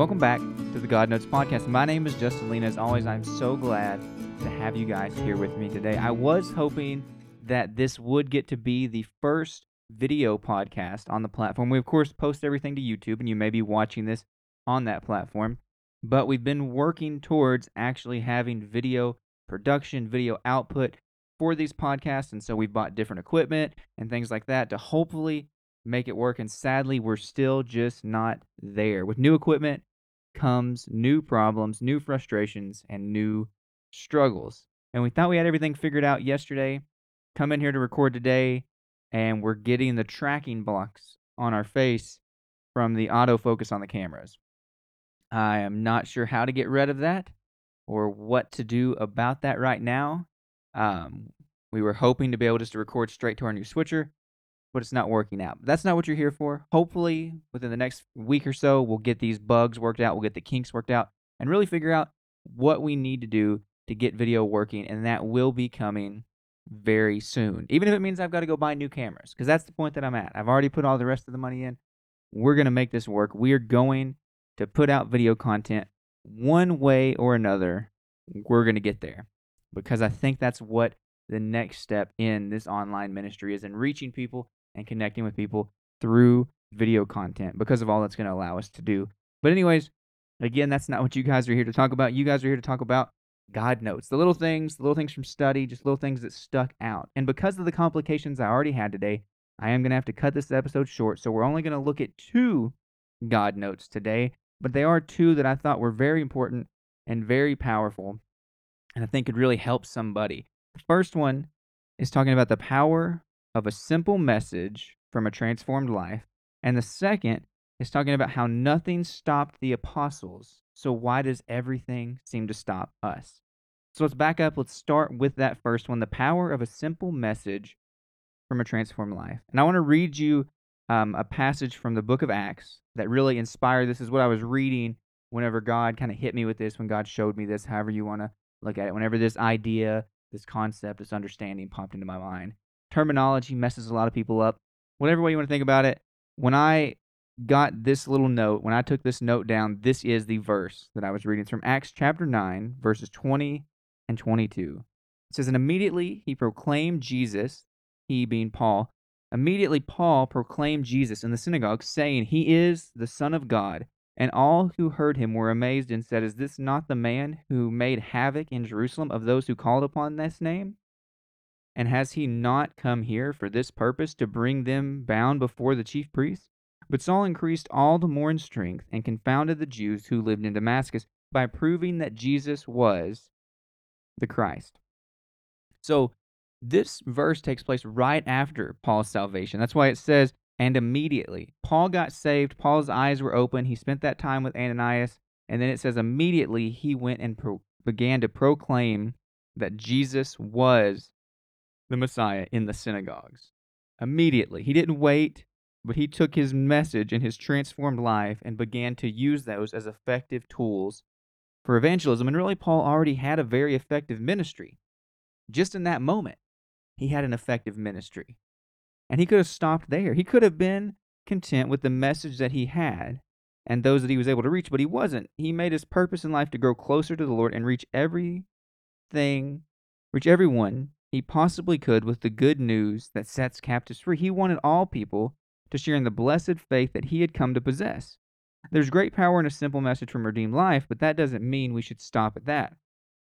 Welcome back to the God Notes podcast. My name is Justin Lena. As always, I'm so glad to have you guys here with me today. I was hoping that this would get to be the first video podcast on the platform. We, of course, post everything to YouTube, and you may be watching this on that platform. But we've been working towards actually having video production, video output for these podcasts. And so we've bought different equipment and things like that to hopefully make it work. And sadly, we're still just not there. With new equipment comes new problems, new frustrations, and new struggles. And we thought we had everything figured out yesterday. Come in here to record today, and we're getting the tracking blocks on our face from the autofocus on the cameras. I am not sure how to get rid of that or what to do about that right now. Um, we were hoping to be able just to record straight to our new switcher, but it's not working out. That's not what you're here for. Hopefully, within the next week or so, we'll get these bugs worked out, we'll get the kinks worked out, and really figure out what we need to do to get video working, and that will be coming very soon. Even if it means I've got to go buy new cameras, because that's the point that I'm at. I've already put all the rest of the money in. We're going to make this work. We are going to put out video content one way or another. We're going to get there because I think that's what the next step in this online ministry is in reaching people and connecting with people through video content because of all that's going to allow us to do. But, anyways, again, that's not what you guys are here to talk about. You guys are here to talk about God notes, the little things, the little things from study, just little things that stuck out. And because of the complications I already had today, I am going to have to cut this episode short. So we're only going to look at two God notes today, but they are two that I thought were very important and very powerful and I think could really help somebody. The first one is talking about the power of a simple message from a transformed life. And the second is talking about how nothing stopped the apostles. So why does everything seem to stop us? So let's back up. Let's start with that first one the power of a simple message from a transformed life. And I want to read you um, a passage from the book of Acts that really inspired. This is what I was reading whenever God kind of hit me with this, when God showed me this, however you want to look at it. Whenever this idea, this concept, this understanding popped into my mind. Terminology messes a lot of people up. Whatever way you want to think about it, when I got this little note, when I took this note down, this is the verse that I was reading. It's from Acts chapter 9, verses 20 and 22. It says, And immediately he proclaimed Jesus, he being Paul. Immediately Paul proclaimed Jesus in the synagogue, saying, He is the Son of God. And all who heard him were amazed and said, Is this not the man who made havoc in Jerusalem of those who called upon this name? And has he not come here for this purpose, to bring them bound before the chief priests? But Saul increased all the more in strength and confounded the Jews who lived in Damascus by proving that Jesus was the Christ. So this verse takes place right after Paul's salvation. That's why it says, and immediately Paul got saved. Paul's eyes were open. He spent that time with Ananias. And then it says, immediately he went and pro- began to proclaim that Jesus was the Messiah in the synagogues. Immediately. He didn't wait, but he took his message and his transformed life and began to use those as effective tools for evangelism. And really, Paul already had a very effective ministry. Just in that moment, he had an effective ministry. And he could have stopped there. He could have been content with the message that he had and those that he was able to reach, but he wasn't. He made his purpose in life to grow closer to the Lord and reach everything, reach everyone he possibly could with the good news that sets captives free. He wanted all people to share in the blessed faith that he had come to possess. There's great power in a simple message from redeemed life, but that doesn't mean we should stop at that.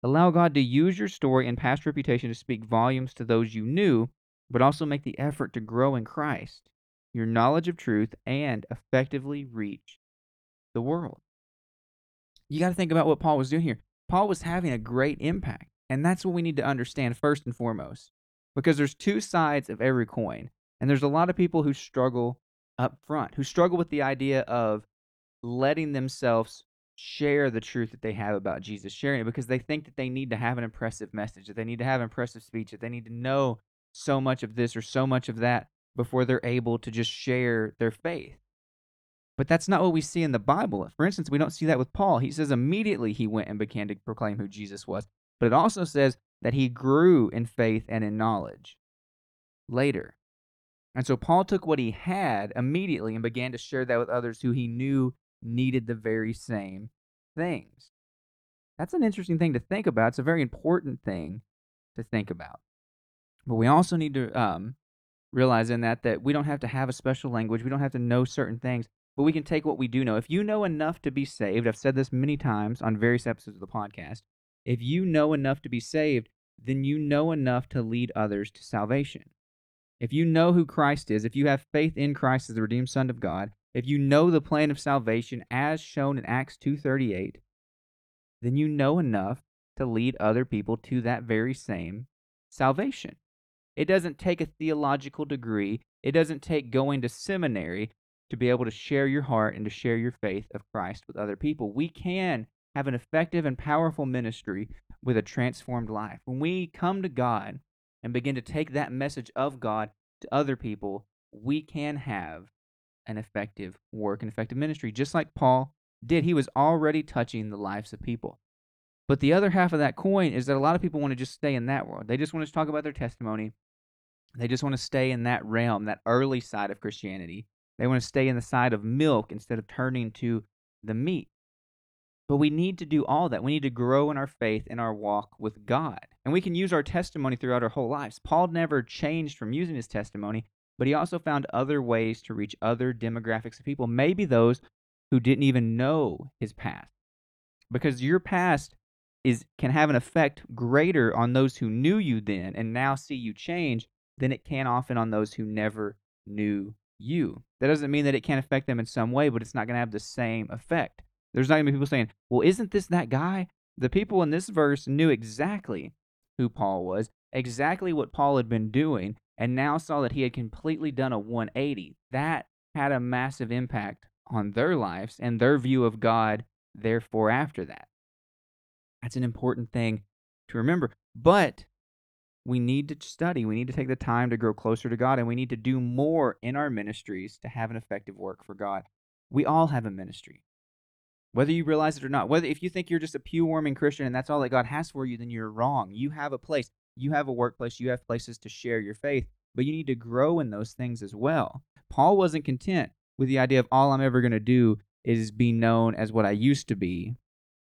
Allow God to use your story and past reputation to speak volumes to those you knew, but also make the effort to grow in Christ, your knowledge of truth, and effectively reach the world. You got to think about what Paul was doing here. Paul was having a great impact. And that's what we need to understand first and foremost. Because there's two sides of every coin. And there's a lot of people who struggle up front, who struggle with the idea of letting themselves share the truth that they have about Jesus, sharing it because they think that they need to have an impressive message, that they need to have impressive speech, that they need to know so much of this or so much of that before they're able to just share their faith. But that's not what we see in the Bible. For instance, we don't see that with Paul. He says immediately he went and began to proclaim who Jesus was. But it also says that he grew in faith and in knowledge later. And so Paul took what he had immediately and began to share that with others who he knew needed the very same things. That's an interesting thing to think about. It's a very important thing to think about. But we also need to um, realize in that that we don't have to have a special language. We don't have to know certain things, but we can take what we do know. If you know enough to be saved, I've said this many times on various episodes of the podcast. If you know enough to be saved, then you know enough to lead others to salvation. If you know who Christ is, if you have faith in Christ as the redeemed Son of God, if you know the plan of salvation as shown in Acts 2:38, then you know enough to lead other people to that very same salvation. It doesn't take a theological degree, it doesn't take going to seminary to be able to share your heart and to share your faith of Christ with other people. We can have an effective and powerful ministry with a transformed life. When we come to God and begin to take that message of God to other people, we can have an effective work and effective ministry, just like Paul did. He was already touching the lives of people. But the other half of that coin is that a lot of people want to just stay in that world. They just want to talk about their testimony. They just want to stay in that realm, that early side of Christianity. They want to stay in the side of milk instead of turning to the meat. But we need to do all that. We need to grow in our faith in our walk with God. And we can use our testimony throughout our whole lives. Paul never changed from using his testimony, but he also found other ways to reach other demographics of people, maybe those who didn't even know his past. Because your past is can have an effect greater on those who knew you then and now see you change than it can often on those who never knew you. That doesn't mean that it can't affect them in some way, but it's not going to have the same effect. There's not going to be people saying, well, isn't this that guy? The people in this verse knew exactly who Paul was, exactly what Paul had been doing, and now saw that he had completely done a 180. That had a massive impact on their lives and their view of God, therefore, after that. That's an important thing to remember. But we need to study. We need to take the time to grow closer to God, and we need to do more in our ministries to have an effective work for God. We all have a ministry whether you realize it or not. Whether if you think you're just a pew warming Christian and that's all that God has for you, then you're wrong. You have a place, you have a workplace, you have places to share your faith, but you need to grow in those things as well. Paul wasn't content with the idea of all I'm ever going to do is be known as what I used to be,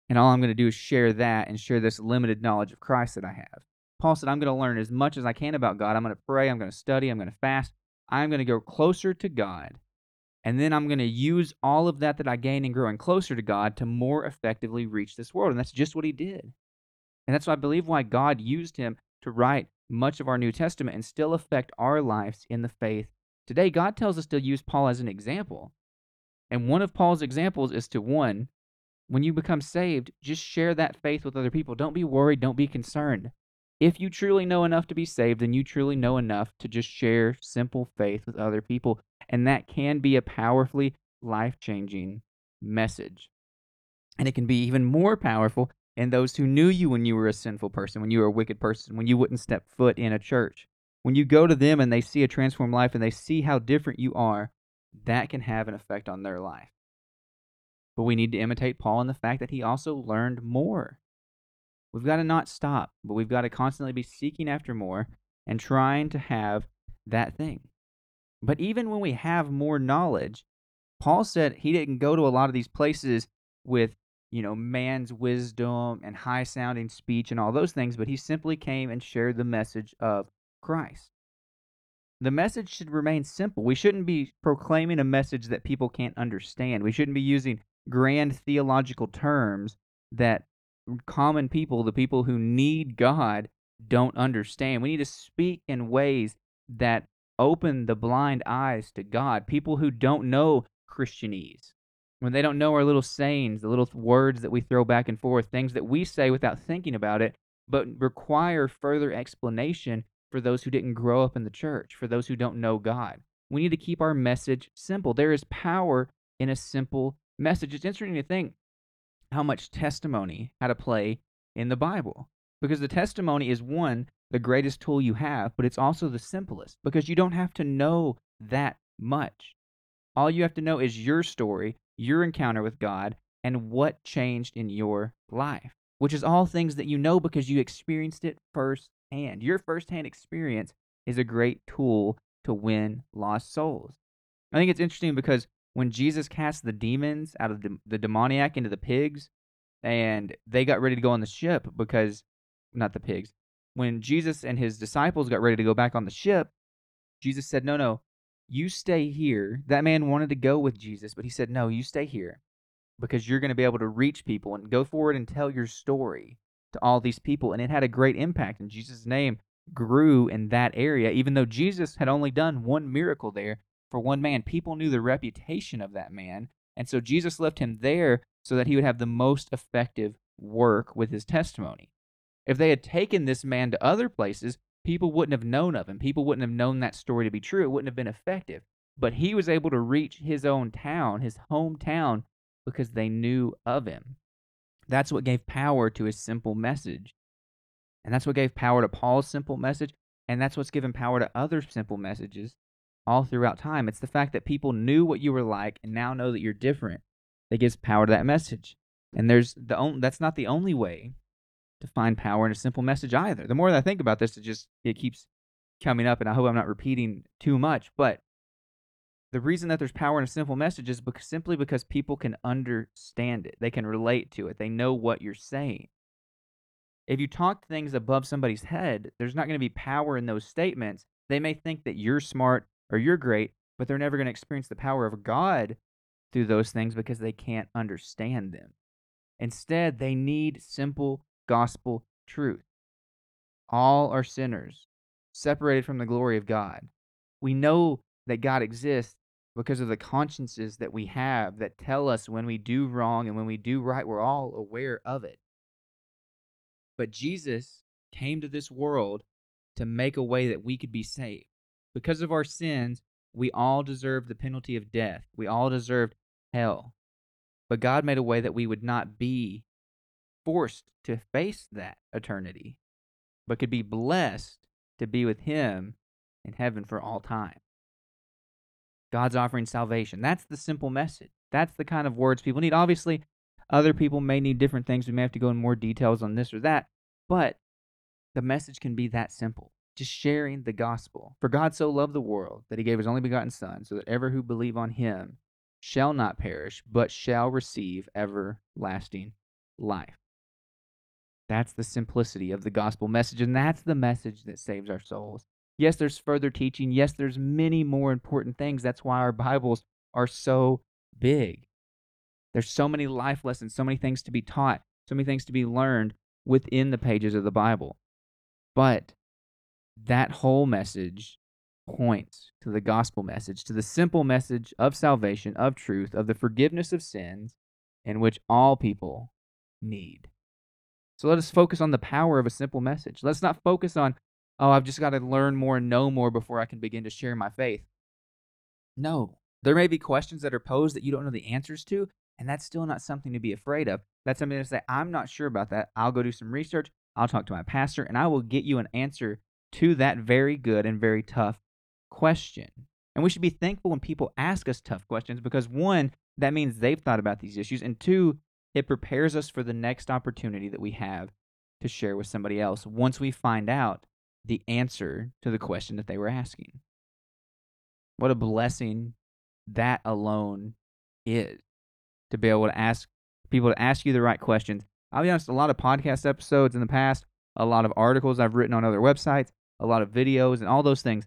and all I'm going to do is share that and share this limited knowledge of Christ that I have. Paul said, I'm going to learn as much as I can about God. I'm going to pray, I'm going to study, I'm going to fast. I'm going to go closer to God and then I'm going to use all of that that I gain in growing closer to God to more effectively reach this world. And that's just what he did. And that's why I believe why God used him to write much of our New Testament and still affect our lives in the faith. Today, God tells us to use Paul as an example. And one of Paul's examples is to one, when you become saved, just share that faith with other people. Don't be worried, don't be concerned. If you truly know enough to be saved, then you truly know enough to just share simple faith with other people. And that can be a powerfully life changing message. And it can be even more powerful in those who knew you when you were a sinful person, when you were a wicked person, when you wouldn't step foot in a church. When you go to them and they see a transformed life and they see how different you are, that can have an effect on their life. But we need to imitate Paul in the fact that he also learned more. We've got to not stop, but we've got to constantly be seeking after more and trying to have that thing. But even when we have more knowledge, Paul said he didn't go to a lot of these places with, you know, man's wisdom and high sounding speech and all those things, but he simply came and shared the message of Christ. The message should remain simple. We shouldn't be proclaiming a message that people can't understand. We shouldn't be using grand theological terms that common people, the people who need God, don't understand. We need to speak in ways that open the blind eyes to God. People who don't know Christianese, when they don't know our little sayings, the little words that we throw back and forth, things that we say without thinking about it, but require further explanation for those who didn't grow up in the church, for those who don't know God. We need to keep our message simple. There is power in a simple message. It's interesting to think how much testimony had to play in the Bible because the testimony is one the greatest tool you have, but it's also the simplest because you don't have to know that much. All you have to know is your story, your encounter with God, and what changed in your life, which is all things that you know because you experienced it firsthand. Your firsthand experience is a great tool to win lost souls. I think it's interesting because when Jesus cast the demons out of the, the demoniac into the pigs, and they got ready to go on the ship because, not the pigs, when Jesus and his disciples got ready to go back on the ship, Jesus said, No, no, you stay here. That man wanted to go with Jesus, but he said, No, you stay here because you're going to be able to reach people and go forward and tell your story to all these people. And it had a great impact. And Jesus' name grew in that area, even though Jesus had only done one miracle there for one man. People knew the reputation of that man. And so Jesus left him there so that he would have the most effective work with his testimony. If they had taken this man to other places, people wouldn't have known of him. People wouldn't have known that story to be true. It wouldn't have been effective. But he was able to reach his own town, his hometown, because they knew of him. That's what gave power to his simple message. And that's what gave power to Paul's simple message. And that's what's given power to other simple messages all throughout time. It's the fact that people knew what you were like and now know that you're different that gives power to that message. And there's the only, that's not the only way to find power in a simple message either. The more that I think about this, it just it keeps coming up, and I hope I'm not repeating too much. But the reason that there's power in a simple message is because, simply because people can understand it, they can relate to it, they know what you're saying. If you talk things above somebody's head, there's not going to be power in those statements. They may think that you're smart or you're great, but they're never going to experience the power of God through those things because they can't understand them. Instead, they need simple gospel truth. All are sinners, separated from the glory of God. We know that God exists because of the consciences that we have that tell us when we do wrong and when we do right. We're all aware of it. But Jesus came to this world to make a way that we could be saved. Because of our sins, we all deserve the penalty of death. We all deserved hell. But God made a way that we would not be forced to face that eternity, but could be blessed to be with Him in heaven for all time. God's offering salvation. That's the simple message. That's the kind of words people need. Obviously, other people may need different things. We may have to go in more details on this or that, but the message can be that simple. Just sharing the gospel. For God so loved the world that he gave his only begotten Son, so that ever who believe on him shall not perish, but shall receive everlasting life. That's the simplicity of the gospel message, and that's the message that saves our souls. Yes, there's further teaching. Yes, there's many more important things. That's why our Bibles are so big. There's so many life lessons, so many things to be taught, so many things to be learned within the pages of the Bible. But that whole message points to the gospel message, to the simple message of salvation, of truth, of the forgiveness of sins, in which all people need. So let us focus on the power of a simple message. Let's not focus on, oh, I've just got to learn more and know more before I can begin to share my faith. No. There may be questions that are posed that you don't know the answers to, and that's still not something to be afraid of. That's something to say, I'm not sure about that. I'll go do some research. I'll talk to my pastor, and I will get you an answer to that very good and very tough question. And we should be thankful when people ask us tough questions because, one, that means they've thought about these issues, and two, it prepares us for the next opportunity that we have to share with somebody else once we find out the answer to the question that they were asking. What a blessing that alone is to be able to ask people to ask you the right questions. I'll be honest, a lot of podcast episodes in the past, a lot of articles I've written on other websites, a lot of videos, and all those things,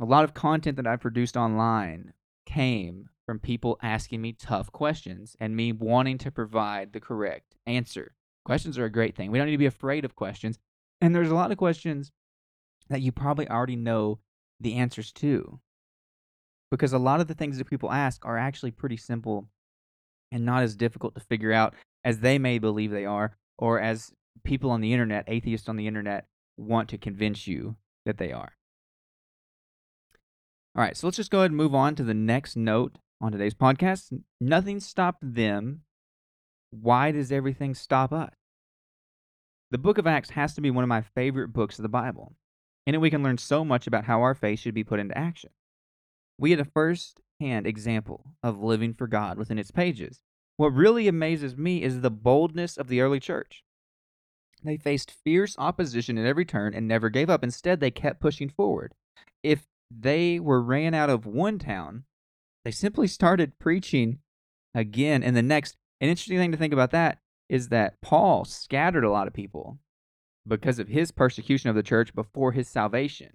a lot of content that I've produced online came from people asking me tough questions and me wanting to provide the correct answer. Questions are a great thing. We don't need to be afraid of questions. And there's a lot of questions that you probably already know the answers to. Because a lot of the things that people ask are actually pretty simple and not as difficult to figure out as they may believe they are, or as people on the internet, atheists on the internet, want to convince you that they are. All right, so let's just go ahead and move on to the next note on today's podcast. Nothing stopped them. Why does everything stop us? The book of Acts has to be one of my favorite books of the Bible. In it, we can learn so much about how our faith should be put into action. We get a first hand example of living for God within its pages. What really amazes me is the boldness of the early church. They faced fierce opposition at every turn and never gave up. Instead, they kept pushing forward. If they were ran out of one town, They simply started preaching again. And the next, an interesting thing to think about that is that Paul scattered a lot of people because of his persecution of the church before his salvation.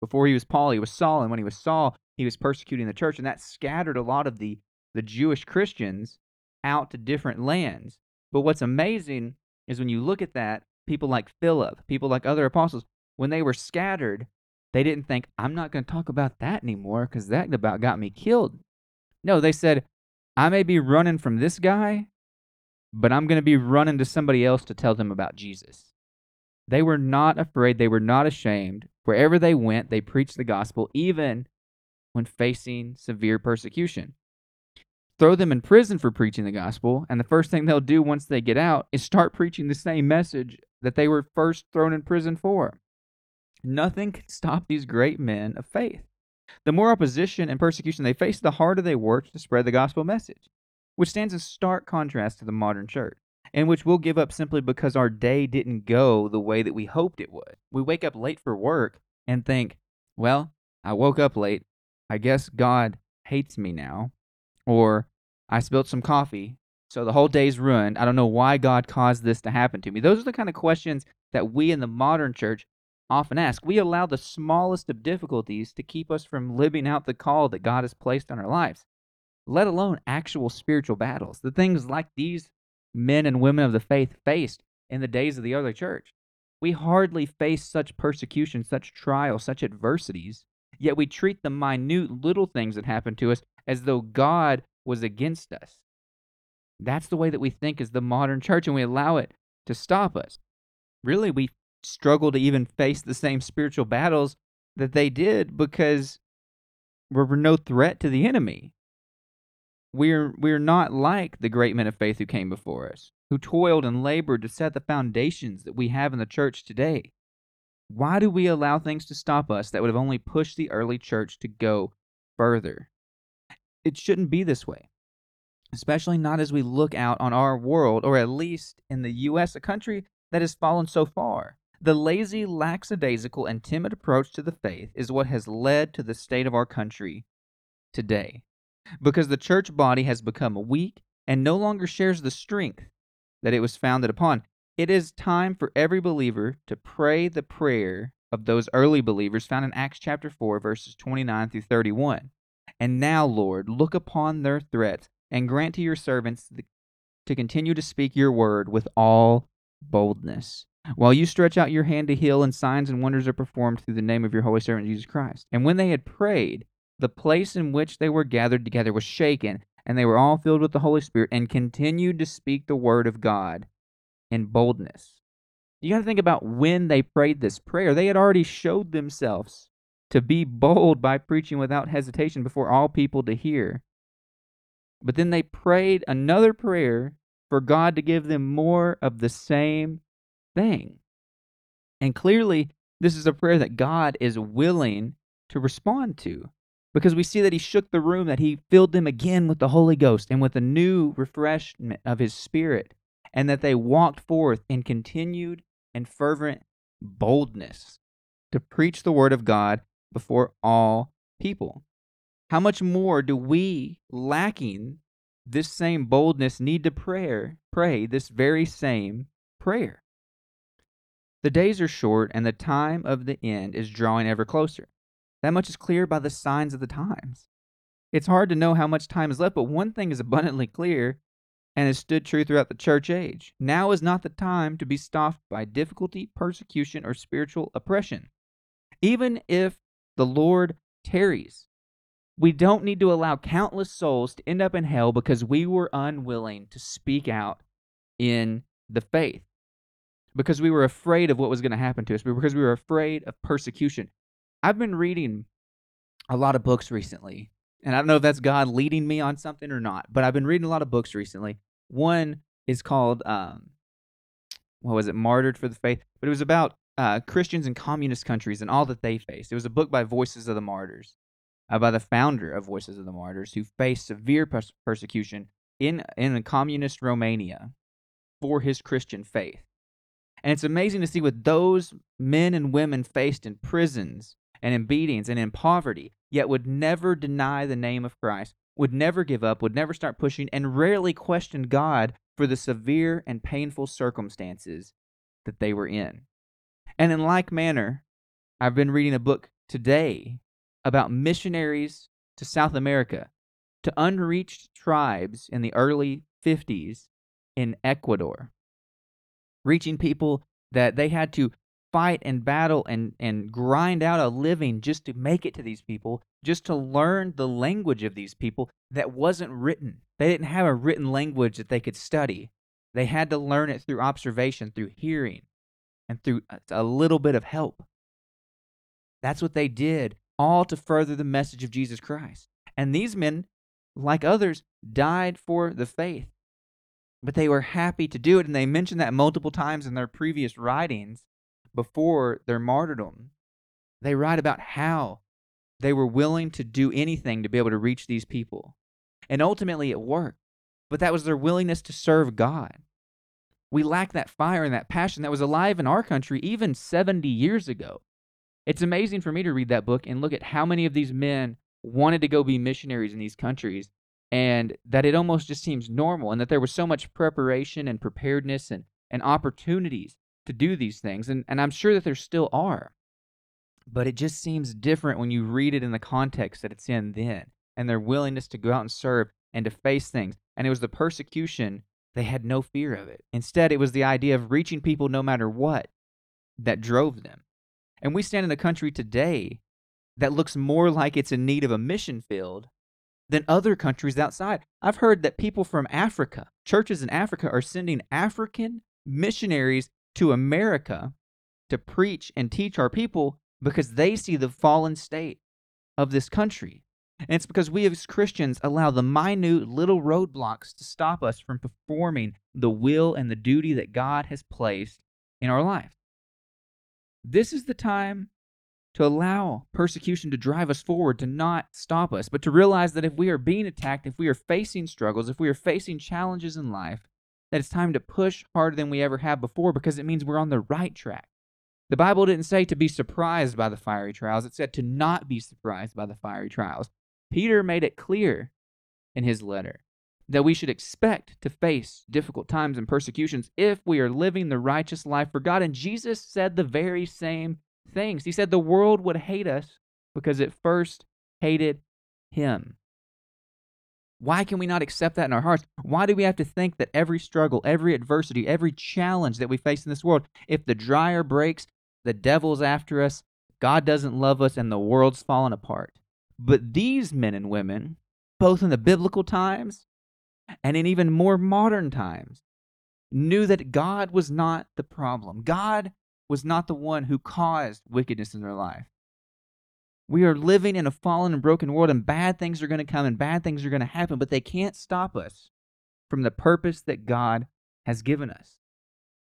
Before he was Paul, he was Saul, and when he was Saul, he was persecuting the church, and that scattered a lot of the, the Jewish Christians out to different lands. But what's amazing is when you look at that, people like Philip, people like other apostles, when they were scattered, they didn't think, I'm not going to talk about that anymore because that about got me killed. No, they said, I may be running from this guy, but I'm going to be running to somebody else to tell them about Jesus. They were not afraid, they were not ashamed. Wherever they went, they preached the gospel, even when facing severe persecution. Throw them in prison for preaching the gospel, and the first thing they'll do once they get out is start preaching the same message that they were first thrown in prison for. Nothing can stop these great men of faith. The more opposition and persecution they faced, the harder they worked to spread the gospel message, which stands in stark contrast to the modern church, and which we'll give up simply because our day didn't go the way that we hoped it would. We wake up late for work and think, well, I woke up late. I guess God hates me now. Or I spilled some coffee, so the whole day's ruined. I don't know why God caused this to happen to me. Those are the kind of questions that we in the modern church often ask. We allow the smallest of difficulties to keep us from living out the call that God has placed on our lives, let alone actual spiritual battles, the things like these men and women of the faith faced in the days of the early church. We hardly face such persecution, such trials, such adversities, yet we treat the minute little things that happen to us as though God was against us. That's the way that we think as the modern church, and we allow it to stop us. Really, we struggle to even face the same spiritual battles that they did because we're no threat to the enemy. We're, we're not like the great men of faith who came before us, who toiled and labored to set the foundations that we have in the church today. Why do we allow things to stop us that would have only pushed the early church to go further? It shouldn't be this way, especially not as we look out on our world, or at least in the U.S., a country that has fallen so far. The lazy, lackadaisical, and timid approach to the faith is what has led to the state of our country today. Because the church body has become weak and no longer shares the strength that it was founded upon, it is time for every believer to pray the prayer of those early believers found in Acts chapter 4, verses 29 through 31. And now, Lord, look upon their threats and grant to your servants to continue to speak your word with all boldness while you stretch out your hand to heal, and signs and wonders are performed through the name of your holy servant Jesus Christ. And when they had prayed, the place in which they were gathered together was shaken, and they were all filled with the Holy Spirit and continued to speak the word of God in boldness. You got to think about when they prayed this prayer. They had already showed themselves to be bold by preaching without hesitation before all people to hear. But then they prayed another prayer for God to give them more of the same thing. And clearly, this is a prayer that God is willing to respond to because we see that he shook the room, that he filled them again with the Holy Ghost and with a new refreshment of his Spirit, and that they walked forth in continued and fervent boldness to preach the word of God before all people. How much more do we, lacking this same boldness, need to pray, pray this very same prayer? The days are short, and the time of the end is drawing ever closer. That much is clear by the signs of the times. It's hard to know how much time is left, but one thing is abundantly clear and has stood true throughout the church age. Now is not the time to be stopped by difficulty, persecution, or spiritual oppression. Even if the Lord tarries, we don't need to allow countless souls to end up in hell because we were unwilling to speak out in the faith because we were afraid of what was going to happen to us, because we were afraid of persecution. I've been reading a lot of books recently, and I don't know if that's God leading me on something or not, but I've been reading a lot of books recently. One is called, um, what was it, Martyred for the Faith, but it was about uh, Christians in communist countries and all that they faced. It was a book by Voices of the Martyrs, uh, by the founder of Voices of the Martyrs, who faced severe pers- persecution in in communist Romania for his Christian faith. And it's amazing to see what those men and women faced in prisons and in beatings and in poverty, yet would never deny the name of Christ, would never give up, would never start pushing, and rarely questioned God for the severe and painful circumstances that they were in. And in like manner, I've been reading a book today about missionaries to South America, to unreached tribes in the early 50s in Ecuador, reaching people that they had to fight and battle and, and grind out a living just to make it to these people, just to learn the language of these people that wasn't written. They didn't have a written language that they could study. They had to learn it through observation, through hearing, and through a little bit of help. That's what they did, all to further the message of Jesus Christ. And these men, like others, died for the faith. But they were happy to do it, and they mentioned that multiple times in their previous writings before their martyrdom. They write about how they were willing to do anything to be able to reach these people. And ultimately, it worked. But that was their willingness to serve God. We lack that fire and that passion that was alive in our country even 70 years ago. It's amazing for me to read that book and look at how many of these men wanted to go be missionaries in these countries and that it almost just seems normal and that there was so much preparation and preparedness and, and opportunities to do these things. And, and I'm sure that there still are. But it just seems different when you read it in the context that it's in then and their willingness to go out and serve and to face things. And it was the persecution, they had no fear of it. Instead, it was the idea of reaching people no matter what that drove them. And we stand in a country today that looks more like it's in need of a mission field than other countries outside. I've heard that people from Africa, churches in Africa, are sending African missionaries to America to preach and teach our people because they see the fallen state of this country. And it's because we as Christians allow the minute little roadblocks to stop us from performing the will and the duty that God has placed in our life. This is the time to allow persecution to drive us forward, to not stop us, but to realize that if we are being attacked, if we are facing struggles, if we are facing challenges in life, that it's time to push harder than we ever have before because it means we're on the right track. The Bible didn't say to be surprised by the fiery trials, it said to not be surprised by the fiery trials. Peter made it clear in his letter that we should expect to face difficult times and persecutions if we are living the righteous life for God. And Jesus said the very same things. He said the world would hate us because it first hated him. Why can we not accept that in our hearts? Why do we have to think that every struggle, every adversity, every challenge that we face in this world, if the dryer breaks, the devil's after us, God doesn't love us, and the world's fallen apart? But these men and women, both in the biblical times and in even more modern times, knew that God was not the problem. God was not the one who caused wickedness in their life. We are living in a fallen and broken world, and bad things are going to come and bad things are going to happen, but they can't stop us from the purpose that God has given us.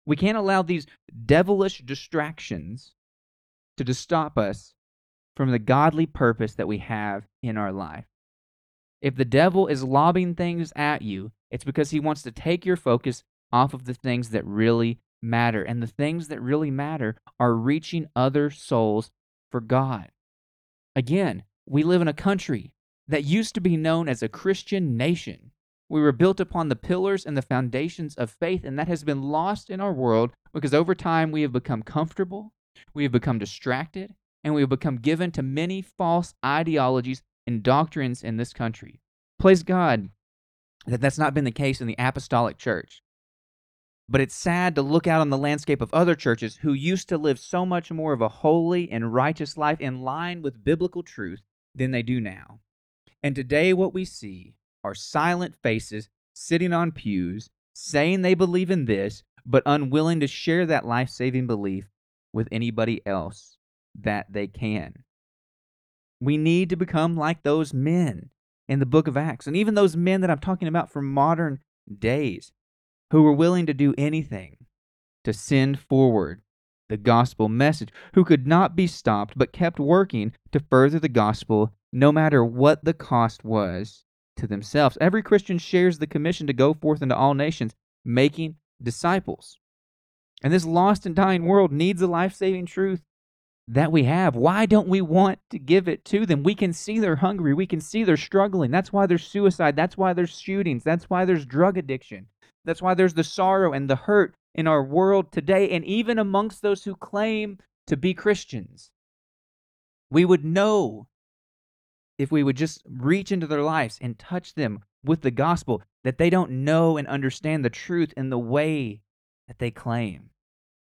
We can't allow these devilish distractions to stop us from the godly purpose that we have in our life. If the devil is lobbing things at you, it's because he wants to take your focus off of the things that really matter. And the things that really matter are reaching other souls for God. Again, we live in a country that used to be known as a Christian nation. We were built upon the pillars and the foundations of faith, and that has been lost in our world because over time we have become comfortable, we have become distracted, and we have become given to many false ideologies and doctrines in this country. Praise God that that's not been the case in the apostolic church. But it's sad to look out on the landscape of other churches who used to live so much more of a holy and righteous life in line with biblical truth than they do now. And today, what we see are silent faces sitting on pews saying they believe in this, but unwilling to share that life saving belief with anybody else that they can. We need to become like those men in the book of Acts, and even those men that I'm talking about from modern days who were willing to do anything to send forward the gospel message, who could not be stopped but kept working to further the gospel no matter what the cost was to themselves. Every Christian shares the commission to go forth into all nations, making disciples. And this lost and dying world needs the life saving truth that we have. Why don't we want to give it to them? We can see they're hungry. We can see they're struggling. That's why there's suicide. That's why there's shootings. That's why there's drug addiction. That's why there's the sorrow and the hurt in our world today, and even amongst those who claim to be Christians. We would know if we would just reach into their lives and touch them with the gospel that they don't know and understand the truth in the way that they claim.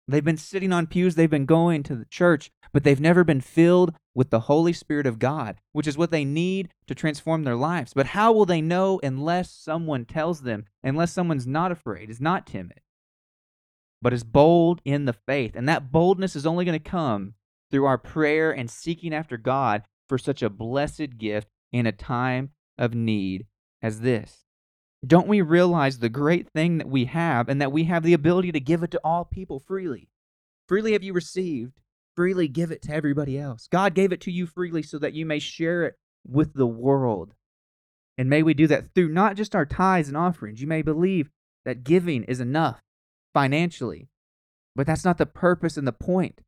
They've been sitting on pews, they've been going to the church, but they've never been filled with the Holy Spirit of God, which is what they need to transform their lives. But how will they know unless someone tells them, unless someone's not afraid, is not timid, but is bold in the faith? And that boldness is only going to come through our prayer and seeking after God for such a blessed gift in a time of need as this. Don't we realize the great thing that we have and that we have the ability to give it to all people freely? Freely have you received, freely give it to everybody else. God gave it to you freely so that you may share it with the world. And may we do that through not just our tithes and offerings. You may believe that giving is enough financially, but that's not the purpose and the point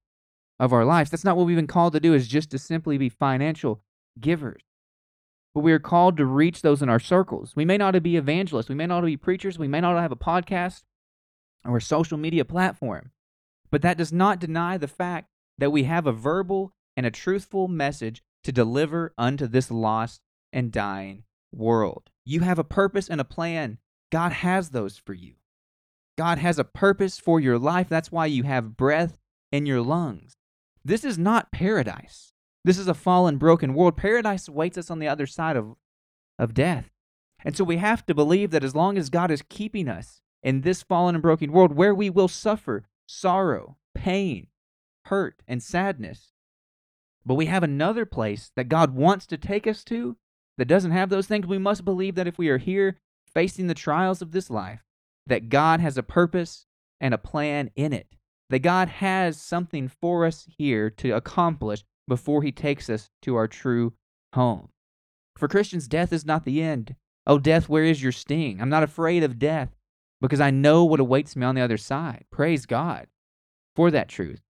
of our lives. That's not what we've been called to do, is just to simply be financial givers. But we are called to reach those in our circles. We may not be evangelists, we may not be preachers, we may not have a podcast or a social media platform. But that does not deny the fact that we have a verbal and a truthful message to deliver unto this lost and dying world. You have a purpose and a plan. God has those for you. God has a purpose for your life. That's why you have breath in your lungs. This is not paradise. This is a fallen, broken world. Paradise awaits us on the other side of, of death. And so we have to believe that as long as God is keeping us in this fallen and broken world where we will suffer sorrow, pain, hurt, and sadness, but we have another place that God wants to take us to that doesn't have those things, we must believe that if we are here facing the trials of this life, that God has a purpose and a plan in it. That God has something for us here to accomplish before he takes us to our true home. For Christians, death is not the end. Oh, death, where is your sting? I'm not afraid of death because I know what awaits me on the other side. Praise God for that truth.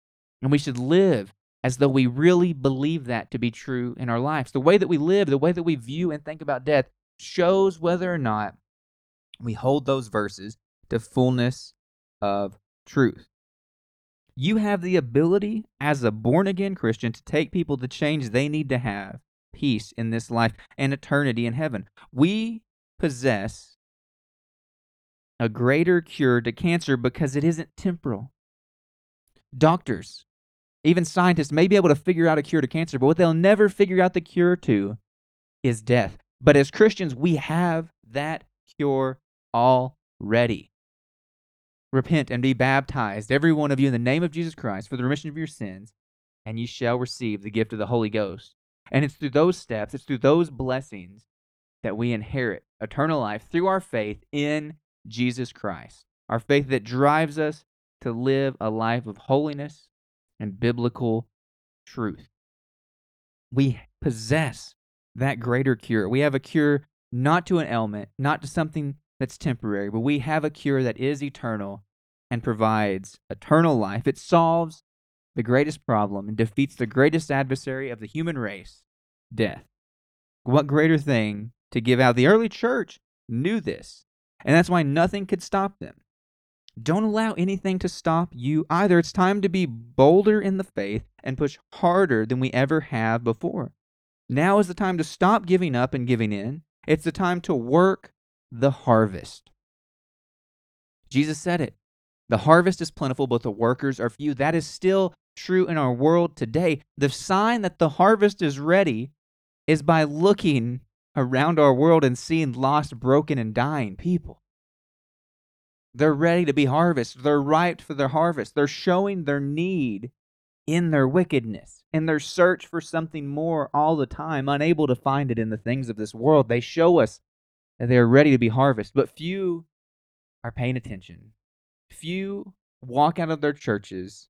And we should live as though we really believe that to be true in our lives. The way that we live, the way that we view and think about death shows whether or not we hold those verses to fullness of truth. You have the ability as a born again Christian to take people the change they need to have peace in this life and eternity in heaven. We possess a greater cure to cancer because it isn't temporal. Doctors, even scientists may be able to figure out a cure to cancer, but what they'll never figure out the cure to is death. But as Christians, we have that cure already. Repent and be baptized, every one of you, in the name of Jesus Christ, for the remission of your sins, and ye shall receive the gift of the Holy Ghost. And it's through those steps, it's through those blessings that we inherit eternal life through our faith in Jesus Christ. Our faith that drives us to live a life of holiness and biblical truth. We possess that greater cure. We have a cure not to an ailment, not to something that's temporary, but we have a cure that is eternal and provides eternal life. It solves the greatest problem and defeats the greatest adversary of the human race, death. What greater thing to give out? The early church knew this, and that's why nothing could stop them. Don't allow anything to stop you either. It's time to be bolder in the faith and push harder than we ever have before. Now is the time to stop giving up and giving in. It's the time to work the harvest. Jesus said it. The harvest is plentiful, but the workers are few. That is still true in our world today. The sign that the harvest is ready is by looking around our world and seeing lost, broken, and dying people. They're ready to be harvested. They're ripe for their harvest. They're showing their need in their wickedness, in their search for something more all the time, unable to find it in the things of this world. They show us that they are ready to be harvested, but few are paying attention. Few walk out of their churches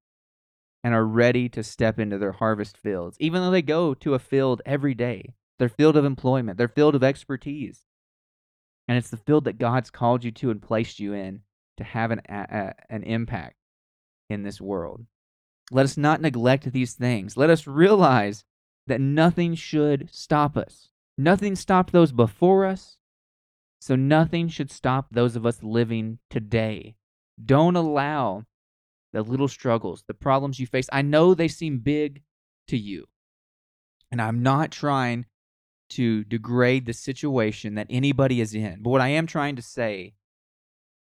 and are ready to step into their harvest fields, even though they go to a field every day, their field of employment, their field of expertise. And it's the field that God's called you to and placed you in to have an, a, an impact in this world. Let us not neglect these things. Let us realize that nothing should stop us. Nothing stopped those before us, so nothing should stop those of us living today. Don't allow the little struggles, the problems you face. I know they seem big to you. And I'm not trying to degrade the situation that anybody is in. But what I am trying to say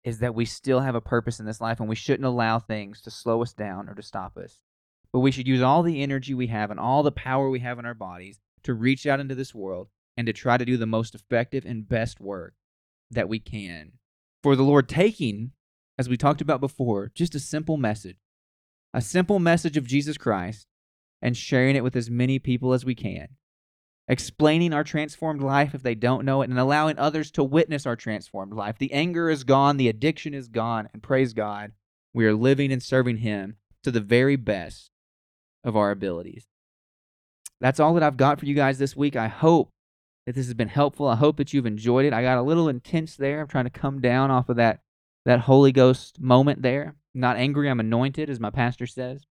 is that we still have a purpose in this life and we shouldn't allow things to slow us down or to stop us. But we should use all the energy we have and all the power we have in our bodies to reach out into this world and to try to do the most effective and best work that we can. For the Lord taking, as we talked about before, just a simple message, a simple message of Jesus Christ, and sharing it with as many people as we can. Explaining our transformed life if they don't know it, and allowing others to witness our transformed life. The anger is gone, the addiction is gone, and praise God, we are living and serving Him to the very best of our abilities. That's all that I've got for you guys this week. I hope that this has been helpful. I hope that you've enjoyed it. I got a little intense there. I'm trying to come down off of that that Holy Ghost moment there. I'm not angry, I'm anointed, as my pastor says.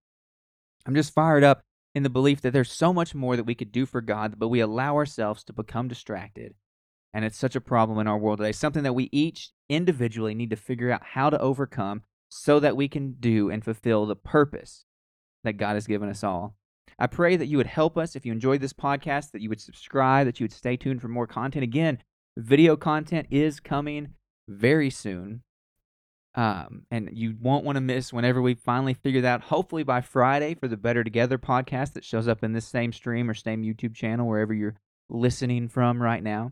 I'm just fired up in the belief that there's so much more that we could do for God, but we allow ourselves to become distracted. And it's such a problem in our world today, something that we each individually need to figure out how to overcome so that we can do and fulfill the purpose that God has given us all. I pray that you would help us if you enjoyed this podcast, that you would subscribe, that you would stay tuned for more content. Again, video content is coming very soon. Um, and you won't want to miss whenever we finally figure that hopefully by Friday for the Better Together podcast that shows up in this same stream or same YouTube channel, wherever you're listening from right now.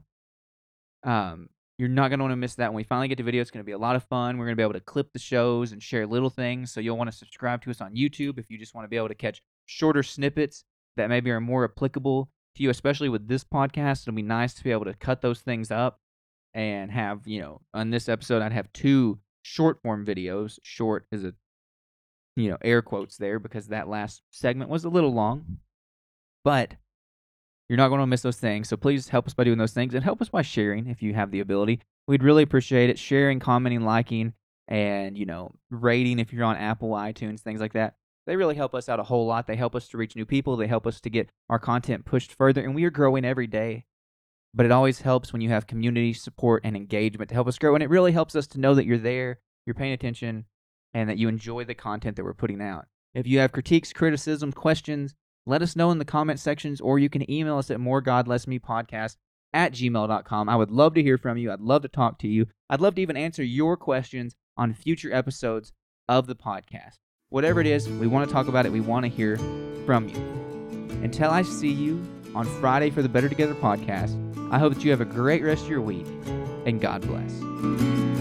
Um, you're not going to want to miss that. When we finally get to video, it's going to be a lot of fun. We're going to be able to clip the shows and share little things. So you'll want to subscribe to us on YouTube if you just want to be able to catch shorter snippets that maybe are more applicable to you, especially with this podcast. It'll be nice to be able to cut those things up and have, you know, on this episode, I'd have two short form videos. Short is a, you know, air quotes there because that last segment was a little long. But you're not going to miss those things. So please help us by doing those things and help us by sharing if you have the ability. We'd really appreciate it. Sharing, commenting, liking, and, you know, rating if you're on Apple, iTunes, things like that. They really help us out a whole lot. They help us to reach new people. They help us to get our content pushed further. And we are growing every day but it always helps when you have community support and engagement to help us grow. And it really helps us to know that you're there, you're paying attention, and that you enjoy the content that we're putting out. If you have critiques, criticism, questions, let us know in the comment sections, or you can email us at moregodlessmepodcast at gmail.com. I would love to hear from you. I'd love to talk to you. I'd love to even answer your questions on future episodes of the podcast. Whatever it is, we want to talk about it. We want to hear from you. Until I see you on Friday for the Better Together podcast, I hope that you have a great rest of your week, and God bless.